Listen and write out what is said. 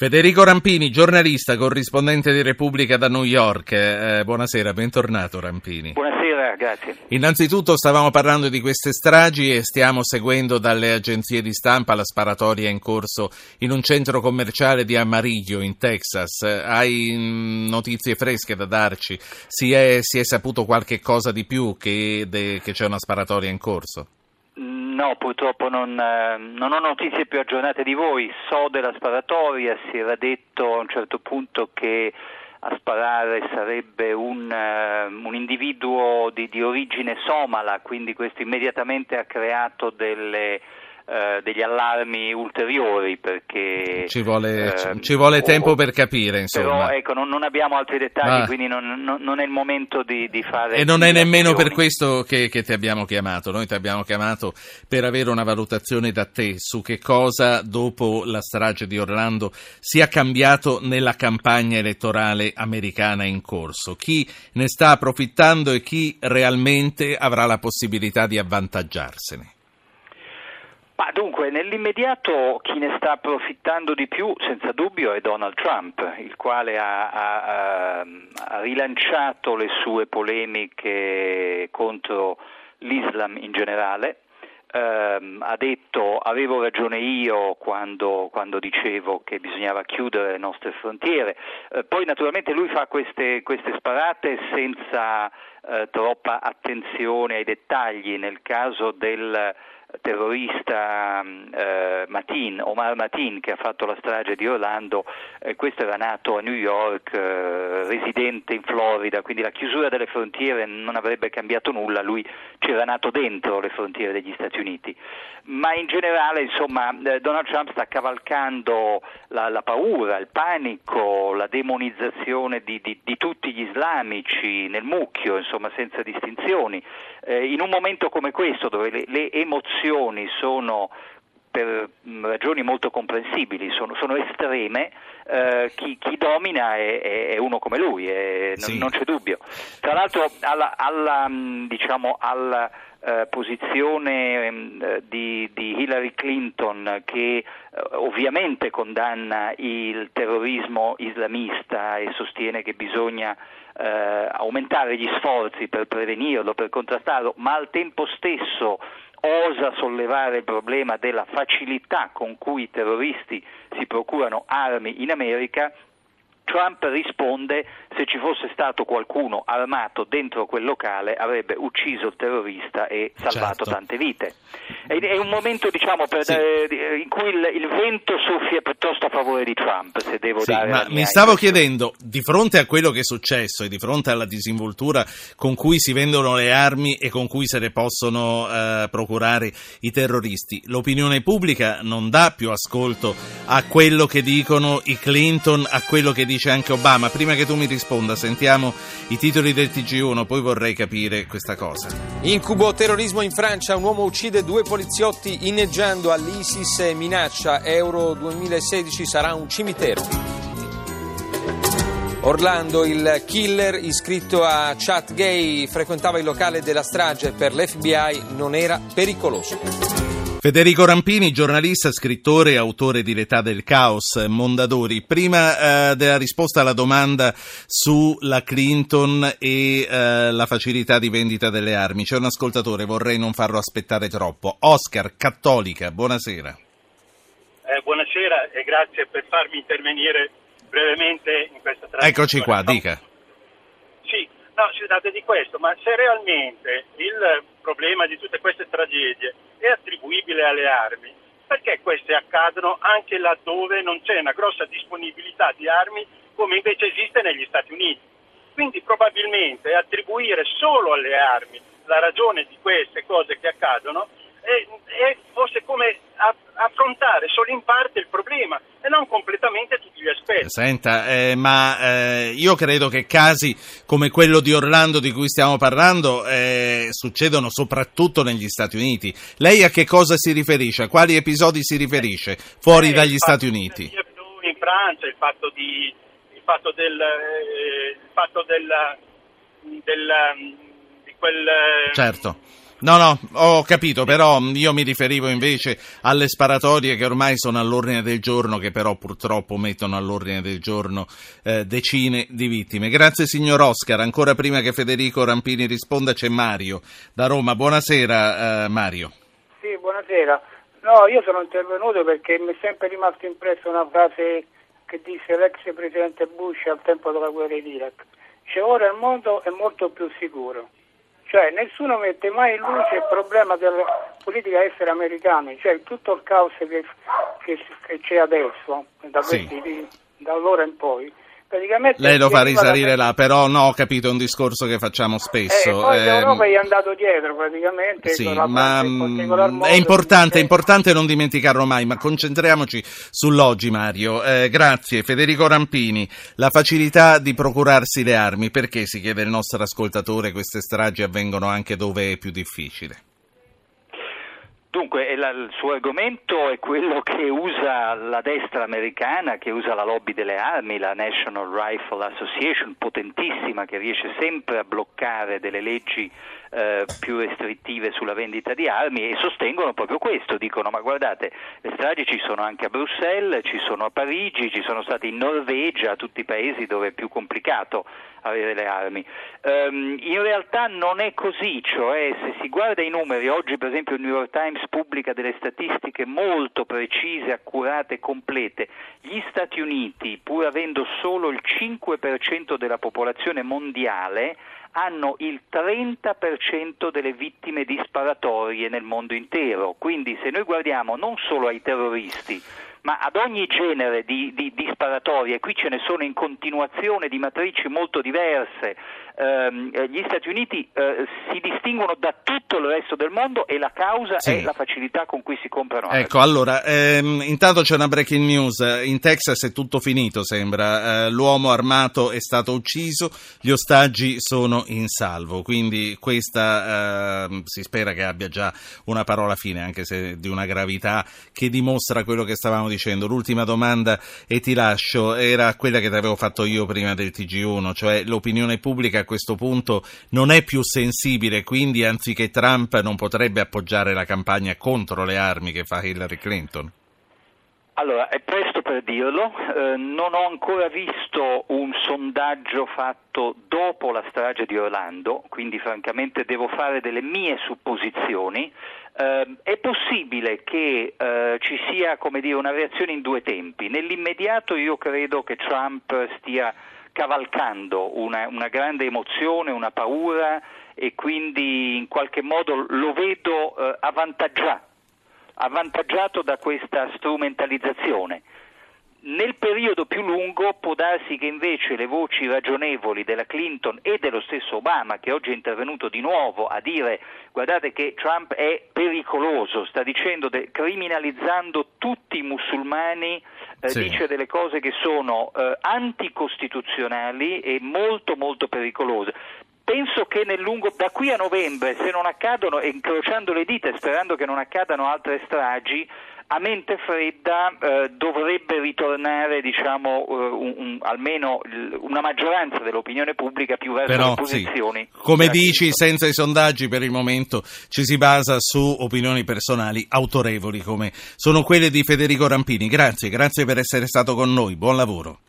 Federico Rampini, giornalista, corrispondente di Repubblica da New York. Eh, buonasera, bentornato Rampini. Buonasera, grazie. Innanzitutto stavamo parlando di queste stragi e stiamo seguendo dalle agenzie di stampa la sparatoria in corso in un centro commerciale di Amarillo in Texas. Hai mm, notizie fresche da darci? Si è, si è saputo qualche cosa di più che, de, che c'è una sparatoria in corso? No, purtroppo non, eh, non, ho notizie più aggiornate di voi. So della sparatoria, si era detto a un certo punto che a sparare sarebbe un, uh, un individuo di, di, origine somala, quindi questo immediatamente ha creato delle eh, degli allarmi ulteriori perché ci vuole, eh, ci vuole tempo per capire insomma. però ecco non, non abbiamo altri dettagli ah. quindi non, non, non, è il momento di, di fare e non è nemmeno per questo che, che, ti abbiamo chiamato noi ti abbiamo chiamato per avere una valutazione da te su che cosa dopo la strage di Orlando sia cambiato nella campagna elettorale americana in corso chi ne sta approfittando e chi realmente avrà la possibilità di avvantaggiarsene ma dunque, nell'immediato chi ne sta approfittando di più, senza dubbio, è Donald Trump, il quale ha, ha, ha rilanciato le sue polemiche contro l'Islam in generale. Uh, ha detto avevo ragione io quando, quando, dicevo che bisognava chiudere le nostre frontiere. Uh, poi naturalmente lui fa queste, queste sparate senza uh, troppa attenzione ai dettagli. Nel caso del terrorista eh, Matin, Omar Matin che ha fatto la strage di Orlando, eh, questo era nato a New York, eh, residente in Florida, quindi la chiusura delle frontiere non avrebbe cambiato nulla, lui c'era nato dentro le frontiere degli Stati Uniti. Ma in generale, insomma, eh, Donald Trump sta cavalcando la, la paura, il panico, la demonizzazione di, di, di, tutti gli islamici nel mucchio, insomma, senza distinzioni. Eh, in un momento come questo, dove le, le emozioni sono per mm, ragioni molto comprensibili, sono, sono estreme, eh, chi, chi, domina è, è, uno come lui, è, sì. non, non, c'è dubbio. Tra l'altro alla, alla, mm, diciamo, alla eh, posizione eh, di, di, Hillary Clinton che eh, ovviamente condanna il terrorismo islamista e sostiene che bisogna eh, aumentare gli sforzi per prevenirlo, per contrastarlo, ma al tempo stesso osa sollevare il problema della facilità con cui i terroristi si procurano armi in America, Trump risponde se ci fosse stato qualcuno armato dentro quel locale avrebbe ucciso il terrorista e salvato certo. tante vite. È un momento diciamo, per, sì. eh, in cui il, il, vento soffia piuttosto a favore di Trump, se devo sì, dare ma mi stavo chiedendo, di fronte a quello che è successo e di fronte alla disinvoltura con cui si vendono le armi e con cui se le possono eh, procurare i terroristi, l'opinione pubblica non dà più ascolto a quello che dicono i Clinton, a quello che dice anche Obama. Prima che tu mi risponda risponda. Sentiamo i titoli del TG1, poi vorrei capire questa cosa. Incubo terrorismo in Francia, un uomo uccide due poliziotti inneggiando all'ISIS e minaccia Euro 2016 sarà un cimitero. Orlando, il killer iscritto a chat gay, frequentava il locale della strage per l'FBI, non era pericoloso. Federico Rampini, giornalista, scrittore e autore di L'età del caos, Mondadori. Prima eh, della risposta alla domanda sulla Clinton e eh, la facilità di vendita delle armi, c'è un ascoltatore, vorrei non farlo aspettare troppo. Oscar, cattolica, buonasera. Eh, buonasera e grazie per farmi intervenire brevemente in questa trasmissione. Eccoci qua, dica. No, si tratta di questo, ma se realmente il problema di tutte queste tragedie è attribuibile alle armi, perché queste accadono anche laddove non c'è una grossa disponibilità di armi come invece esiste negli Stati Uniti. Quindi probabilmente attribuire solo alle armi la ragione di queste cose che accadono è, è forse come affrontare solo in parte il problema e non completamente tutti gli aspetti. Senta, eh, ma eh, io credo che casi come quello di Orlando di cui stiamo parlando eh, succedono soprattutto negli Stati Uniti. Lei a che cosa si riferisce? A quali episodi si riferisce fuori eh, dagli Stati Uniti? In Francia il fatto, di, il fatto del, eh, il fatto del, del, di quel certo No, no, ho capito, però io mi riferivo invece alle sparatorie che ormai sono all'ordine del giorno, che però purtroppo mettono all'ordine del giorno eh, decine di vittime. Grazie signor Oscar. Ancora prima che Federico Rampini risponda c'è Mario da Roma. Buonasera eh, Mario. Sì, buonasera. No, io sono intervenuto perché mi è sempre rimasta impressa una frase che disse l'ex presidente Bush al tempo della guerra in Iraq. Cioè ora il mondo è molto più sicuro. Cioè nessuno mette mai in luce il problema della politica estera americana, cioè tutto il caos che, che, che c'è adesso, da, Sì. questi, da allora in poi, praticamente... Lei lo fa deriva da- risalire là, però no, ho capito, è un discorso che facciamo Eh, spesso. poi ehm, l'Europa gli è andato dietro praticamente. Sì, ma mm, modo, è importante, è importante non dimenticarlo mai, ma concentriamoci sull'oggi Mario. Eh, grazie Federico Rampini, la facilità di procurarsi le armi, perché si chiede il nostro ascoltatore queste stragi avvengono anche dove è più difficile? Dunque, la- il suo argomento è quello che usa la destra americana, che usa la lobby delle armi, la National Rifle Association, potentissima, che riesce sempre a bloccare delle leggi eh, più restrittive sulla vendita di armi e sostengono proprio questo, dicono ma guardate, le stragi ci sono anche a Bruxelles, ci sono a Parigi, ci sono state in Norvegia, tutti i paesi dove è più complicato avere le armi. Ehm, in realtà non è così, cioè se si guarda i numeri, oggi per esempio il New York Times pubblica delle statistiche molto precise, accurate e complete, gli Stati Uniti, pur avendo solo il 5% della popolazione mondiale, hanno il 30% delle vittime di sparatorie nel mondo intero. Quindi se noi guardiamo non solo ai terroristi, ma ad ogni genere di, di, di sparatorie, qui ce ne sono in continuazione di matrici molto diverse, ehm, eh, gli Stati Uniti eh, si distinguono da tutto il resto del mondo e la causa Sì. è la facilità con cui si comprano armi. Ecco, allora, ehm, intanto c'è una breaking news. In Texas è tutto finito, sembra. Eh, l'uomo armato è stato ucciso, gli ostaggi sono in salvo. Quindi questa ehm, si spera che abbia già una parola fine, anche se di una gravità che dimostra quello che stavamo dicendo. L'ultima domanda e ti lascio era quella che ti avevo fatto io prima del TG1, cioè l'opinione pubblica a questo punto non è più sensibile, quindi anziché Trump non potrebbe appoggiare la campagna contro le armi che fa Hillary Clinton. Allora, è presto per dirlo, eh, non ho ancora visto un sondaggio fatto dopo la strage di Orlando, quindi francamente devo fare delle mie supposizioni. Eh, è possibile che eh, ci sia dire, una reazione in due tempi. Nell'immediato io credo che Trump stia cavalcando una, una grande emozione, una paura e quindi in qualche modo lo vedo eh, avvantaggiato avvantaggiato da questa strumentalizzazione. Nel periodo più lungo può darsi che invece le voci ragionevoli della Clinton e dello stesso Obama, che oggi è intervenuto di nuovo a dire guardate che Trump è pericoloso, sta dicendo de- criminalizzando tutti i musulmani, eh, Sì. dice delle cose che sono eh, anticostituzionali e molto molto pericolose. Penso che nel lungo, da qui a novembre, se non accadono, e incrociando le dita e sperando che non accadano altre stragi, a mente fredda eh, dovrebbe ritornare diciamo, eh, un- un- almeno una maggioranza dell'opinione pubblica più verso Però, le sì, posizioni. come della dici, Clinton. senza i sondaggi per il momento ci si basa su opinioni personali autorevoli come sono quelle di Federico Rampini. Grazie, grazie per essere stato con noi. Buon lavoro.